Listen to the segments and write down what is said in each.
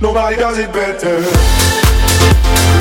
Nobody does it better.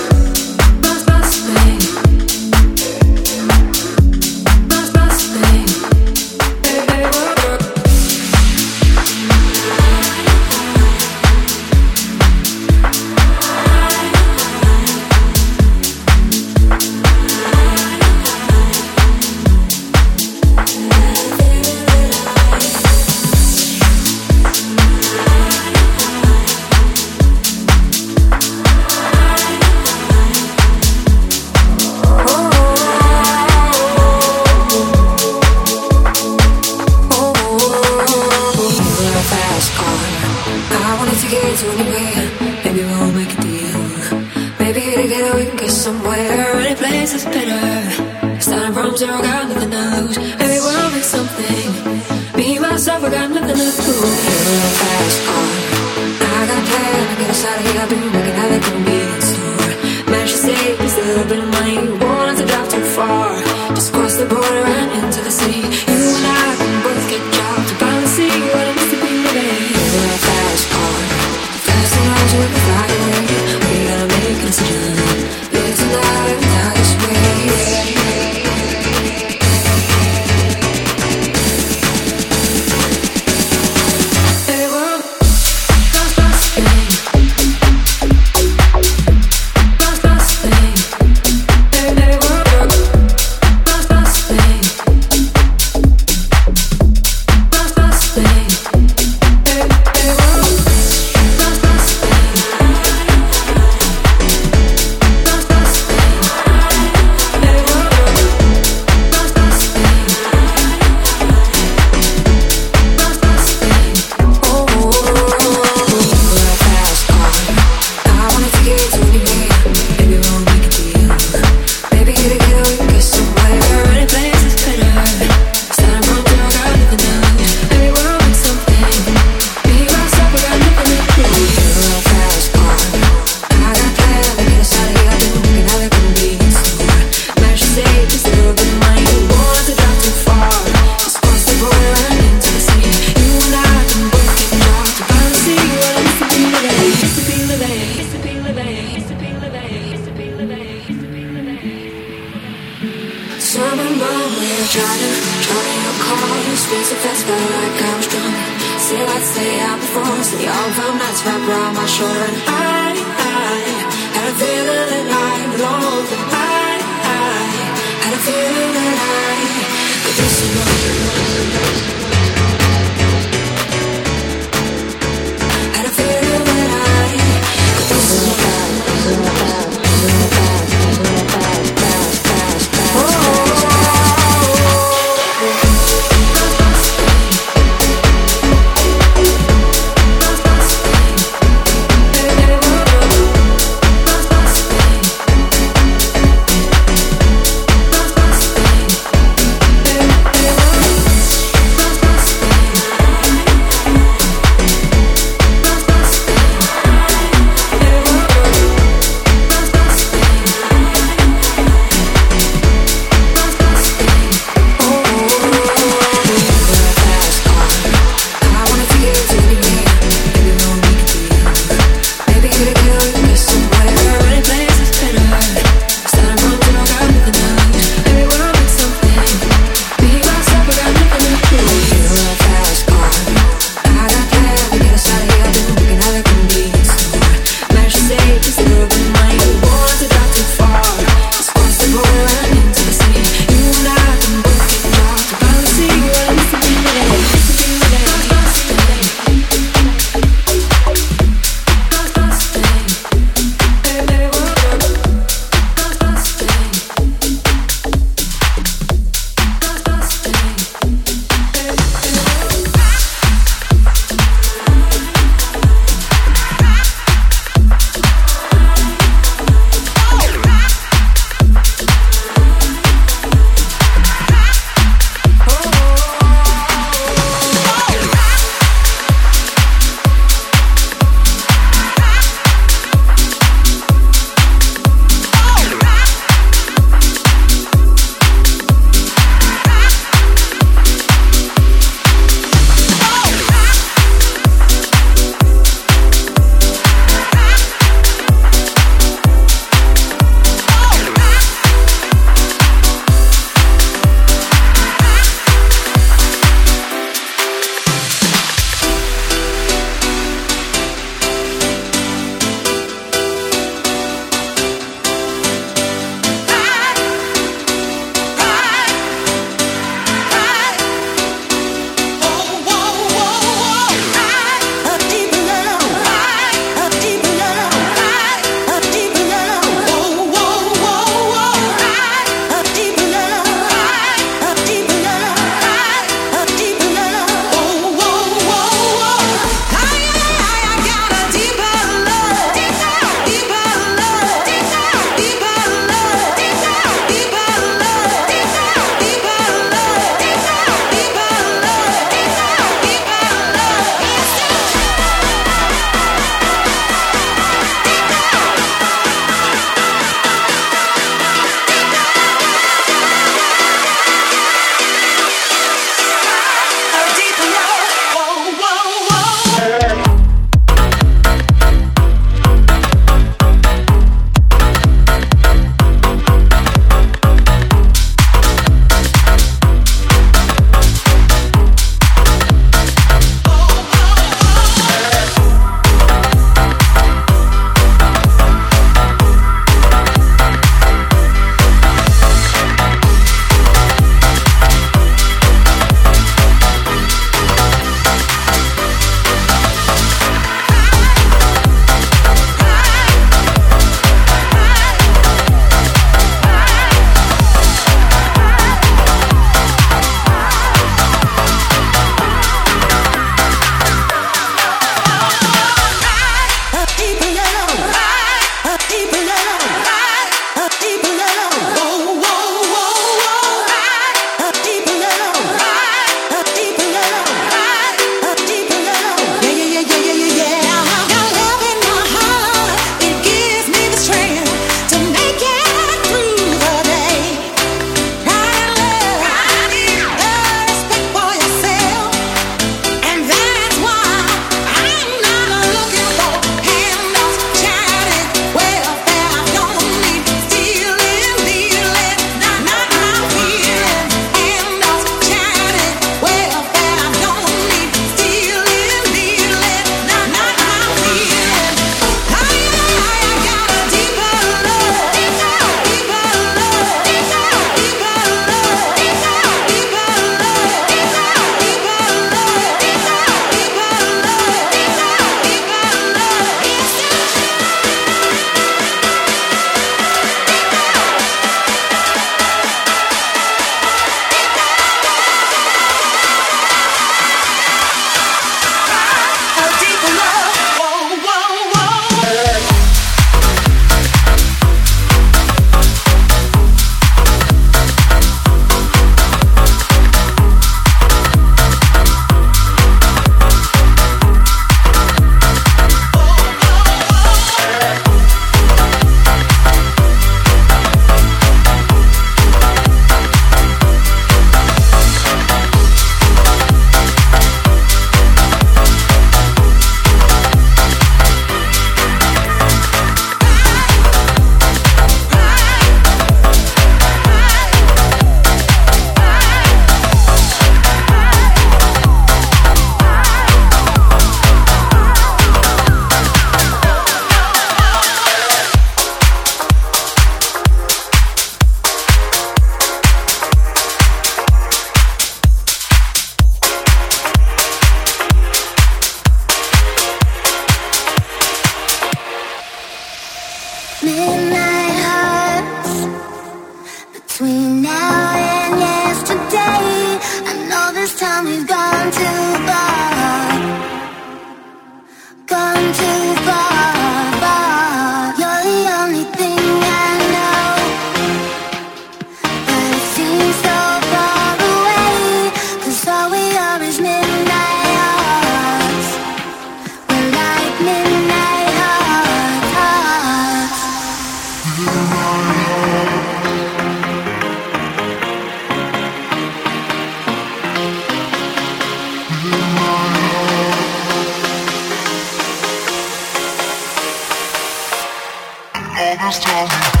almost done.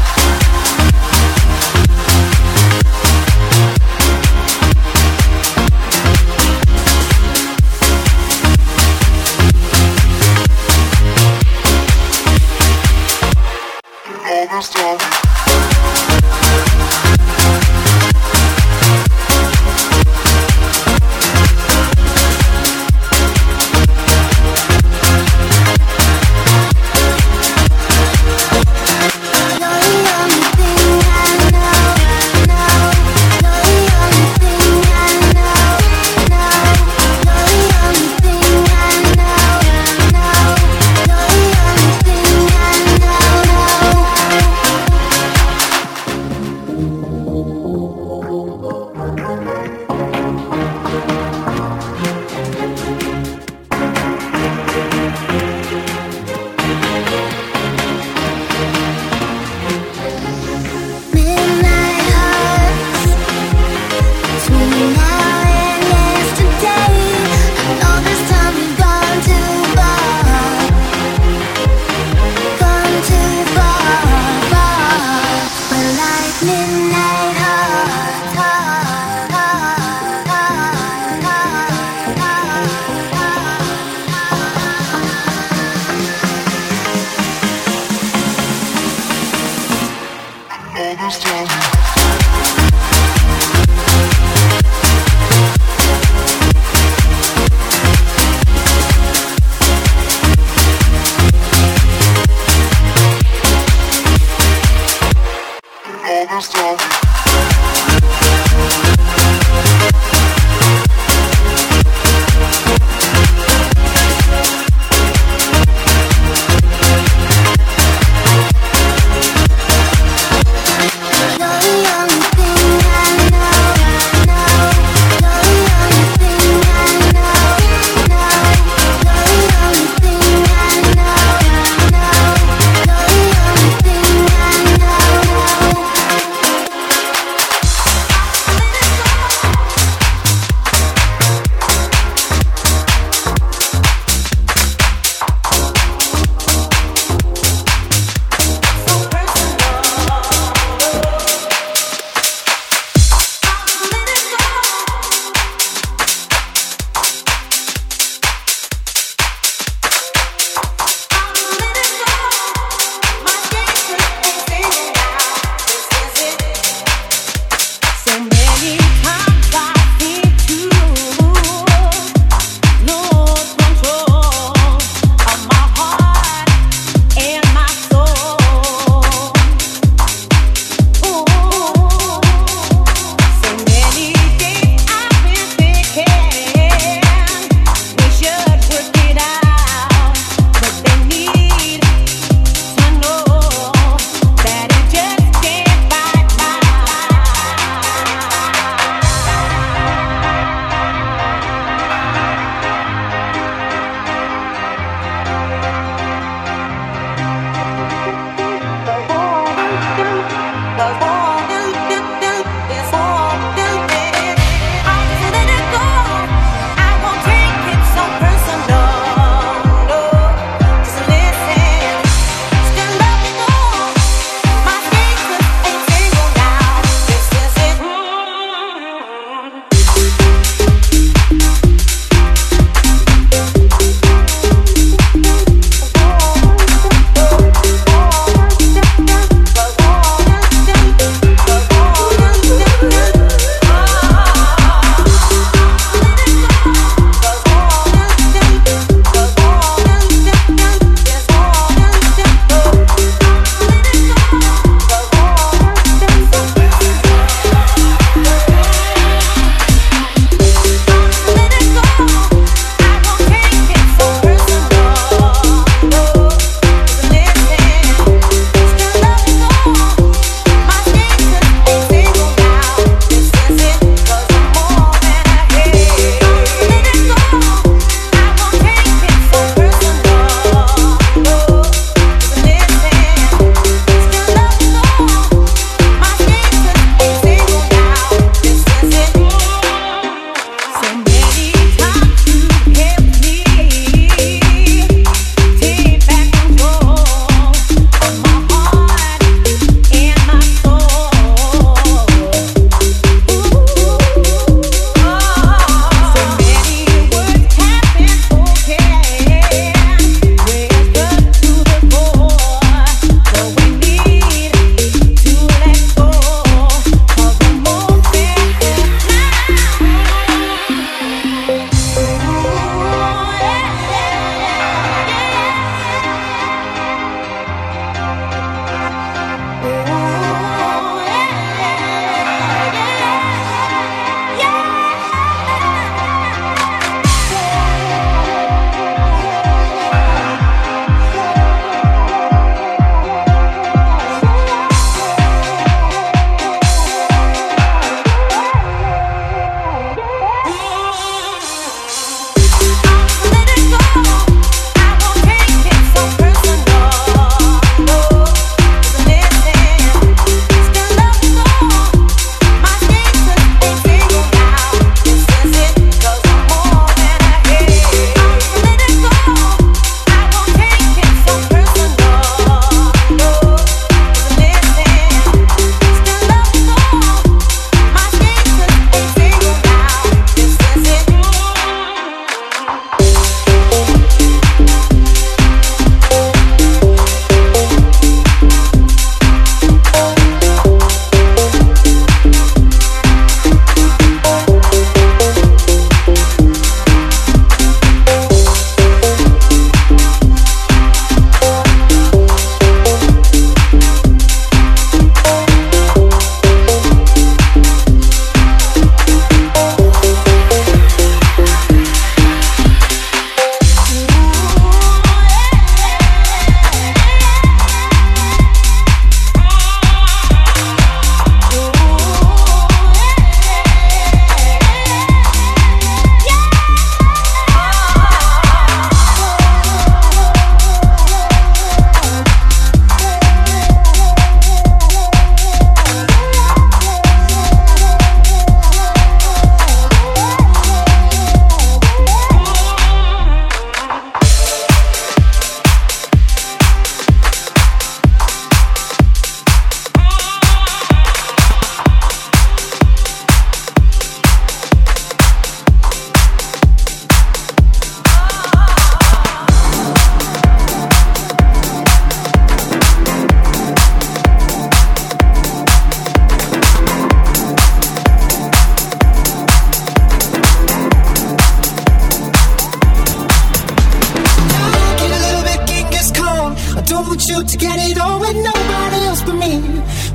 You to get it on with nobody else but me.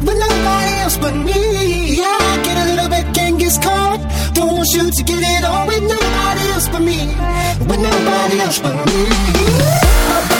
With nobody else but me. Yeah, I get a little bit Genghis Khan. Don't want you to get it on with nobody else but me. With nobody else but me.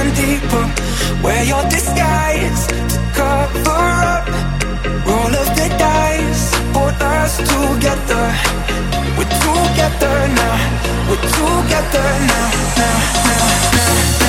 and deeper. Wear your disguise to cover up. Roll of the dice, put us together. We're together now. We're together now, now, now, now.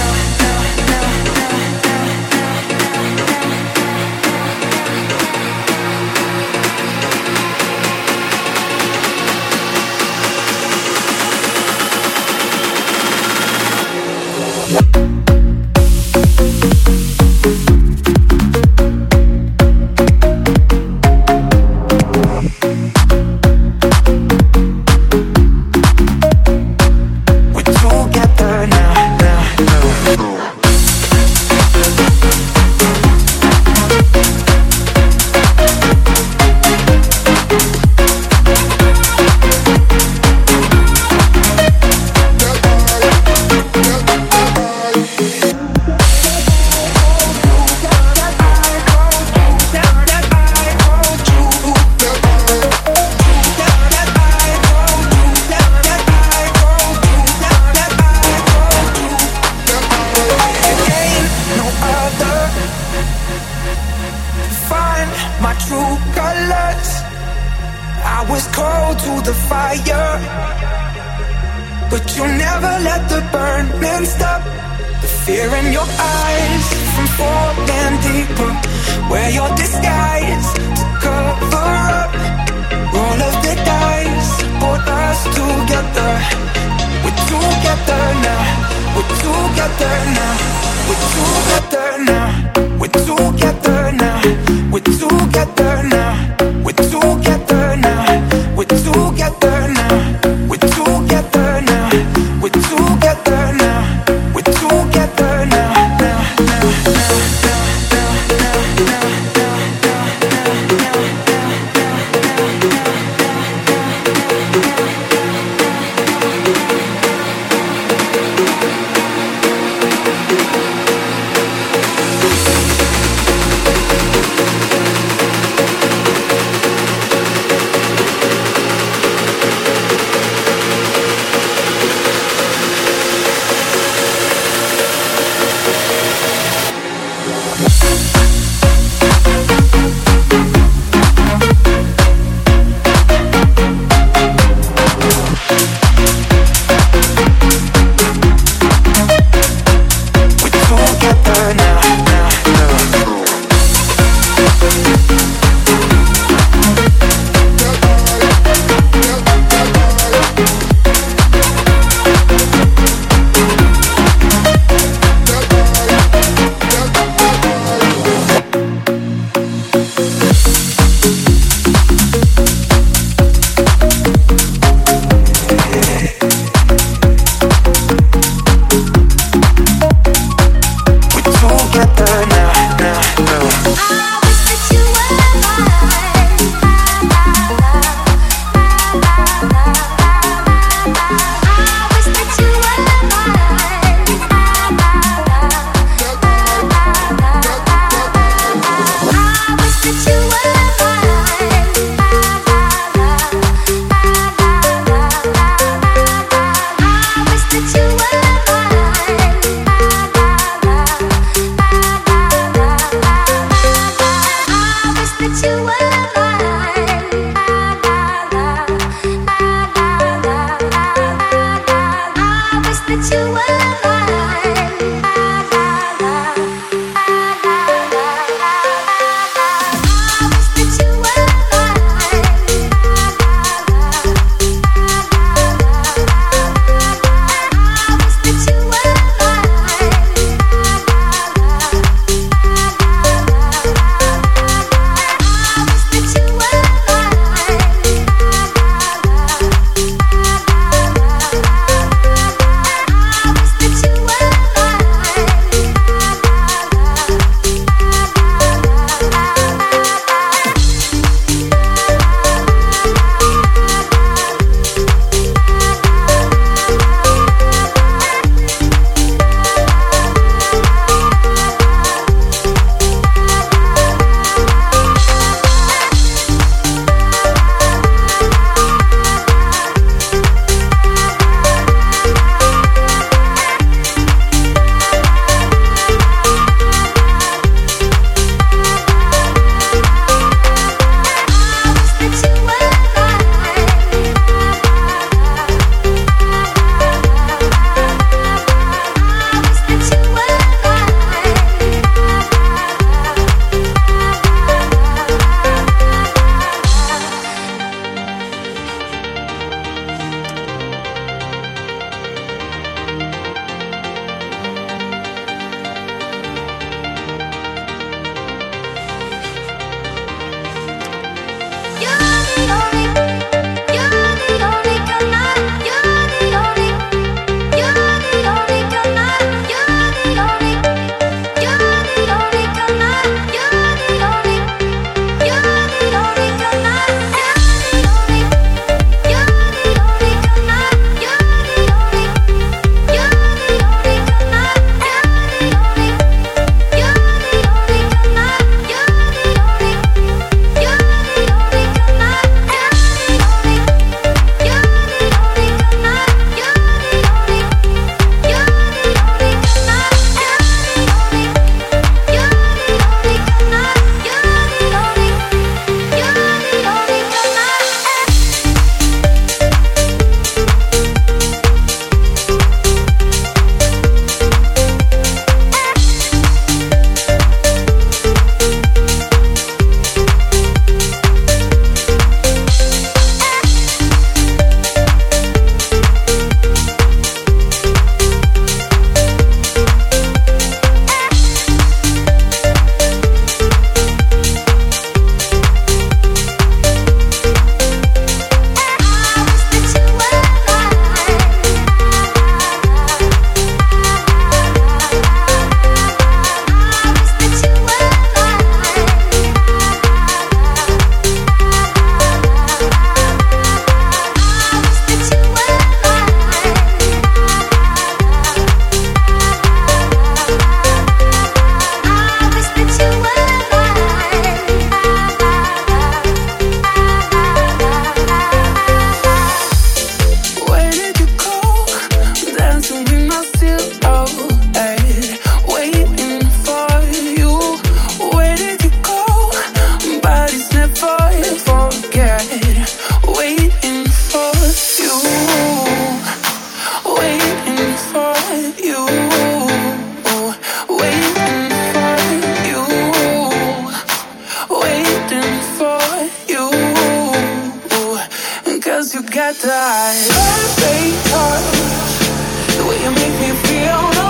Don't,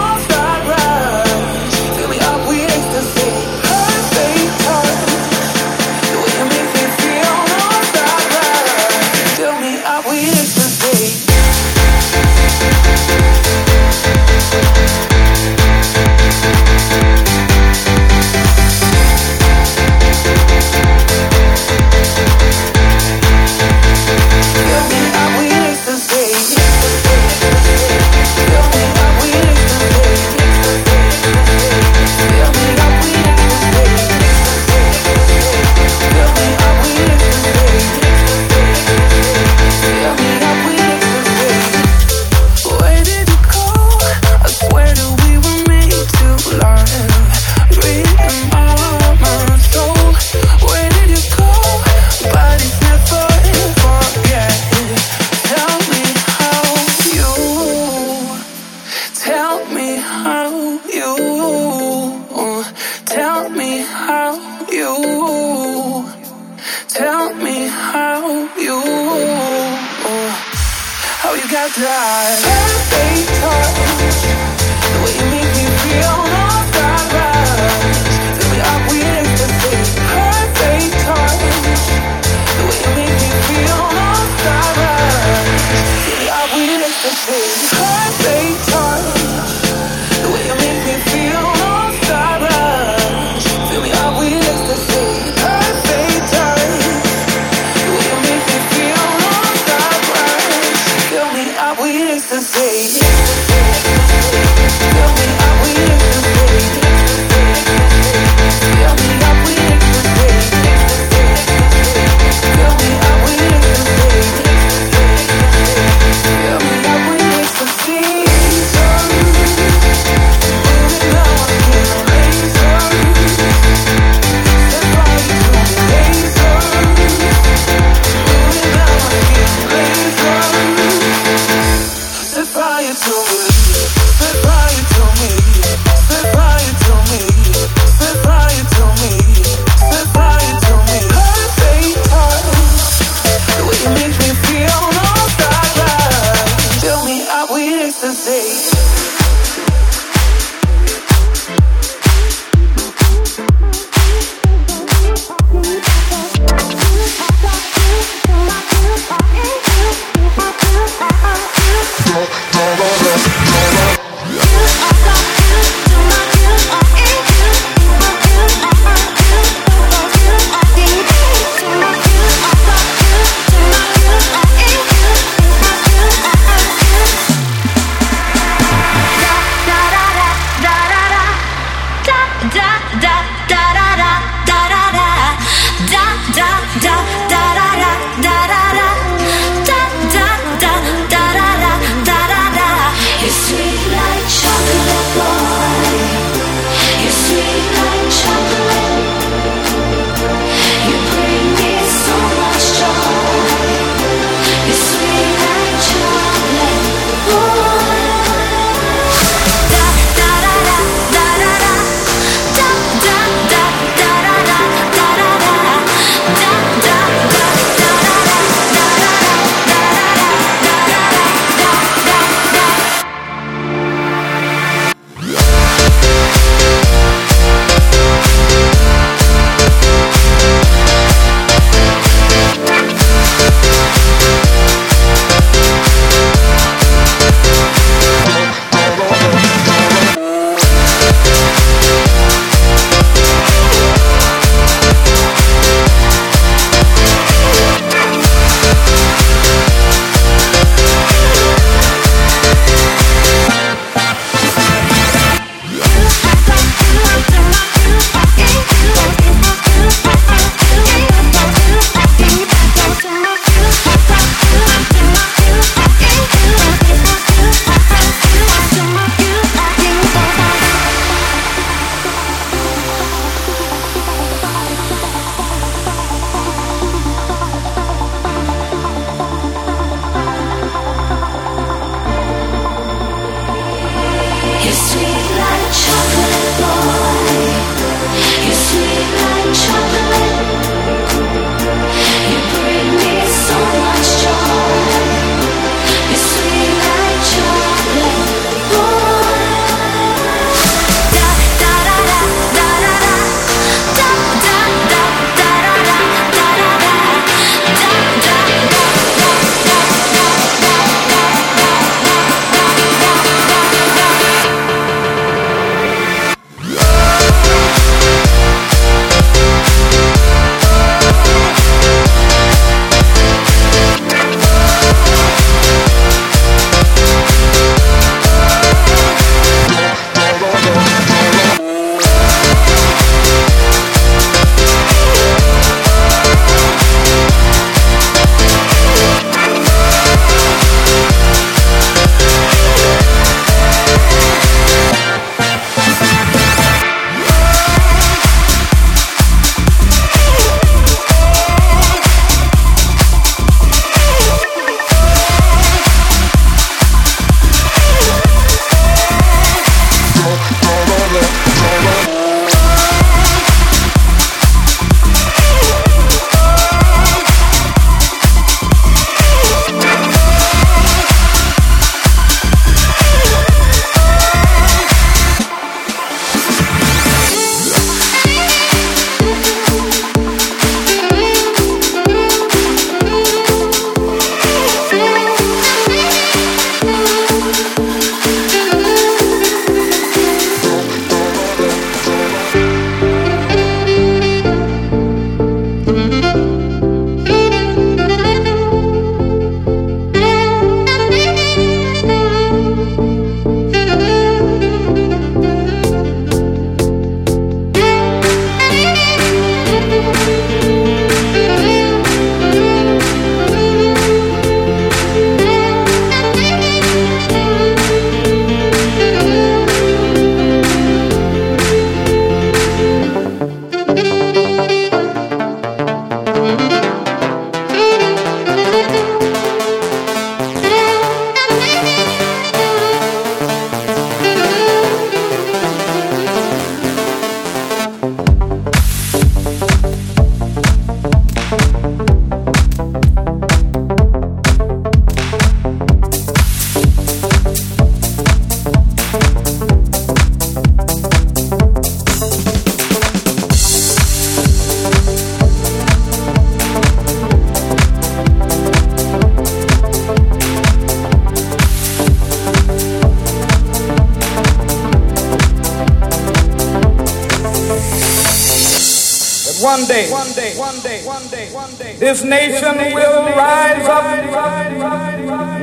this nation will rise up,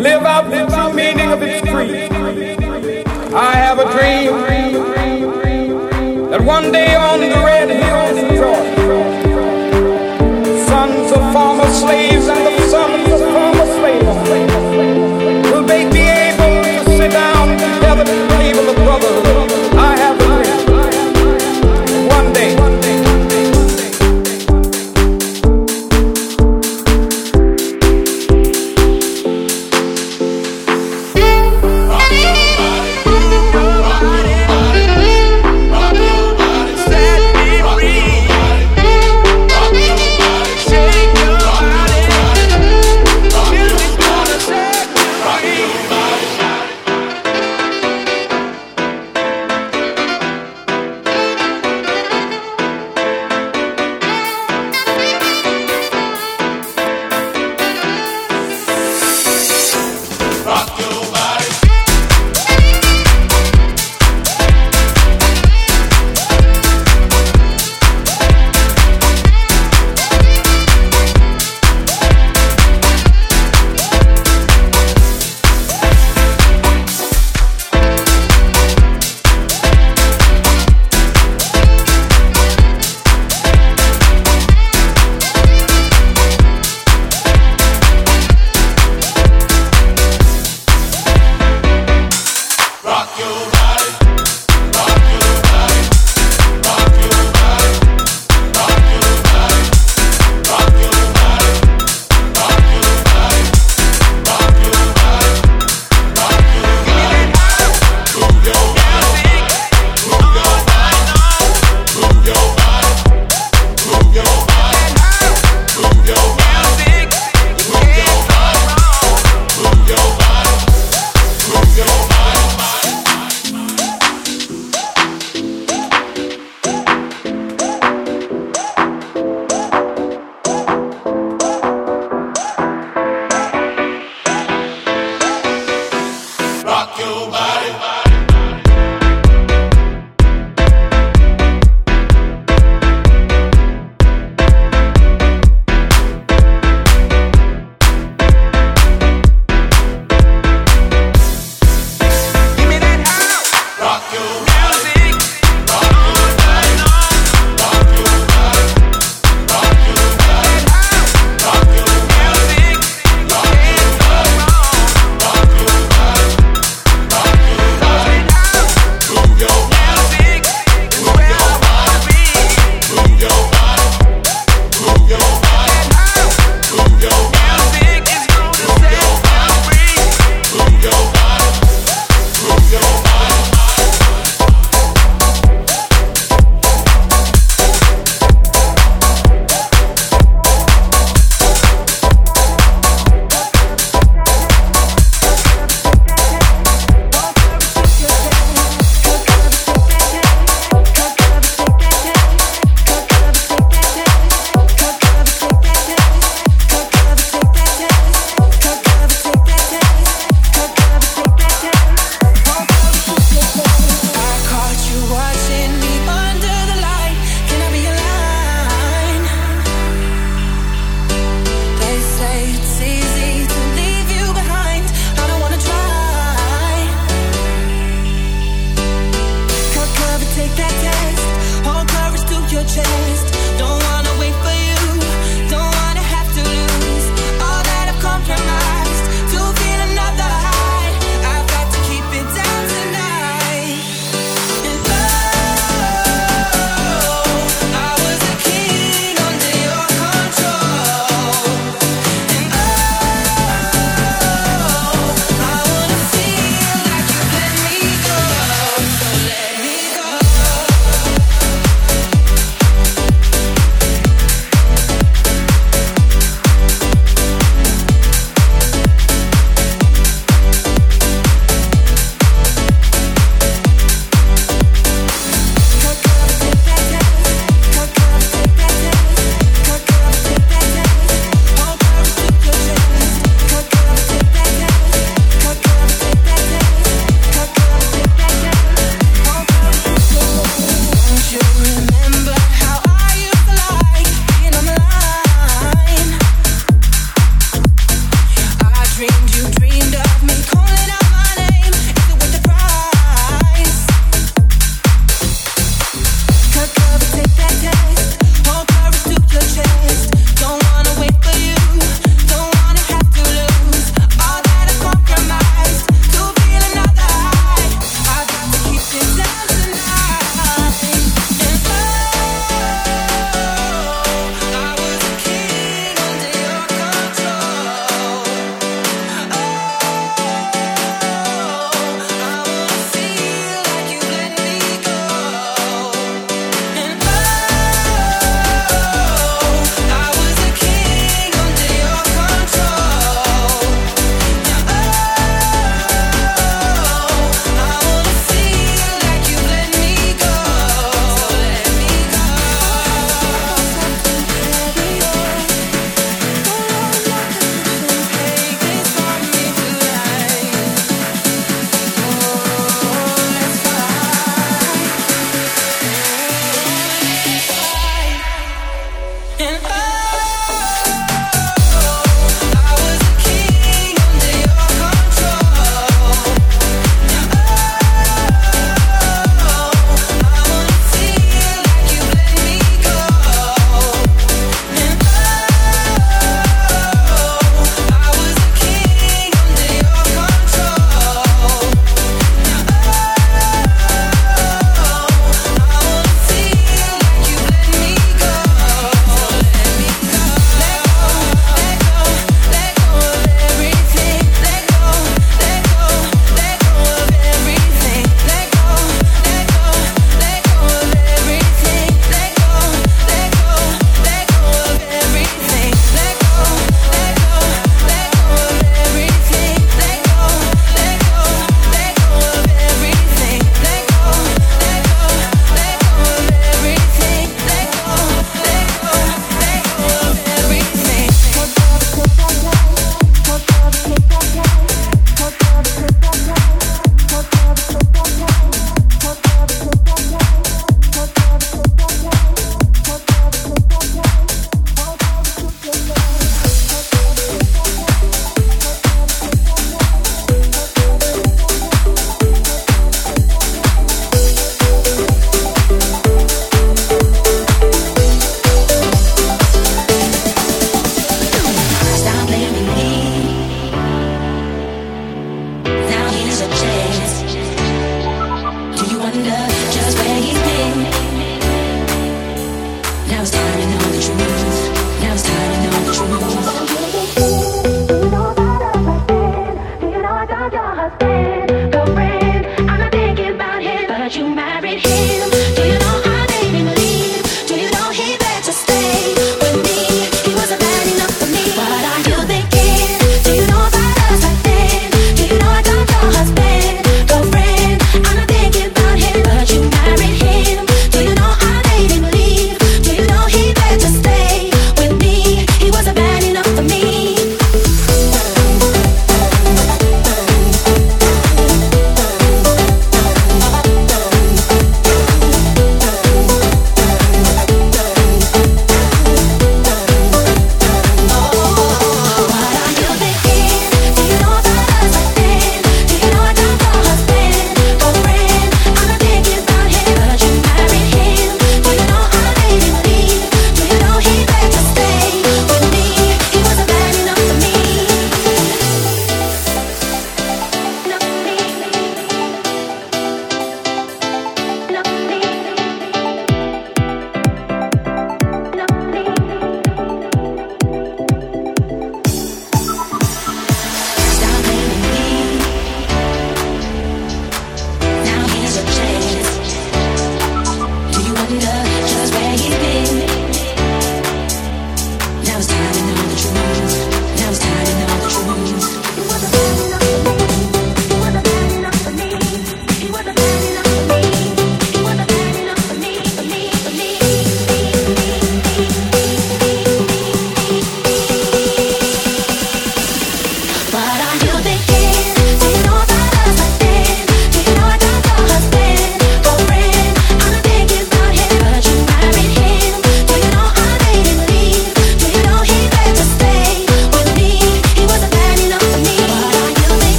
live out the true meaning of its creed. I have a dream that one day on the red hills of Georgia, sons of former slaves and the sons of former slaves will they be able to sit down together at the table of brotherhood.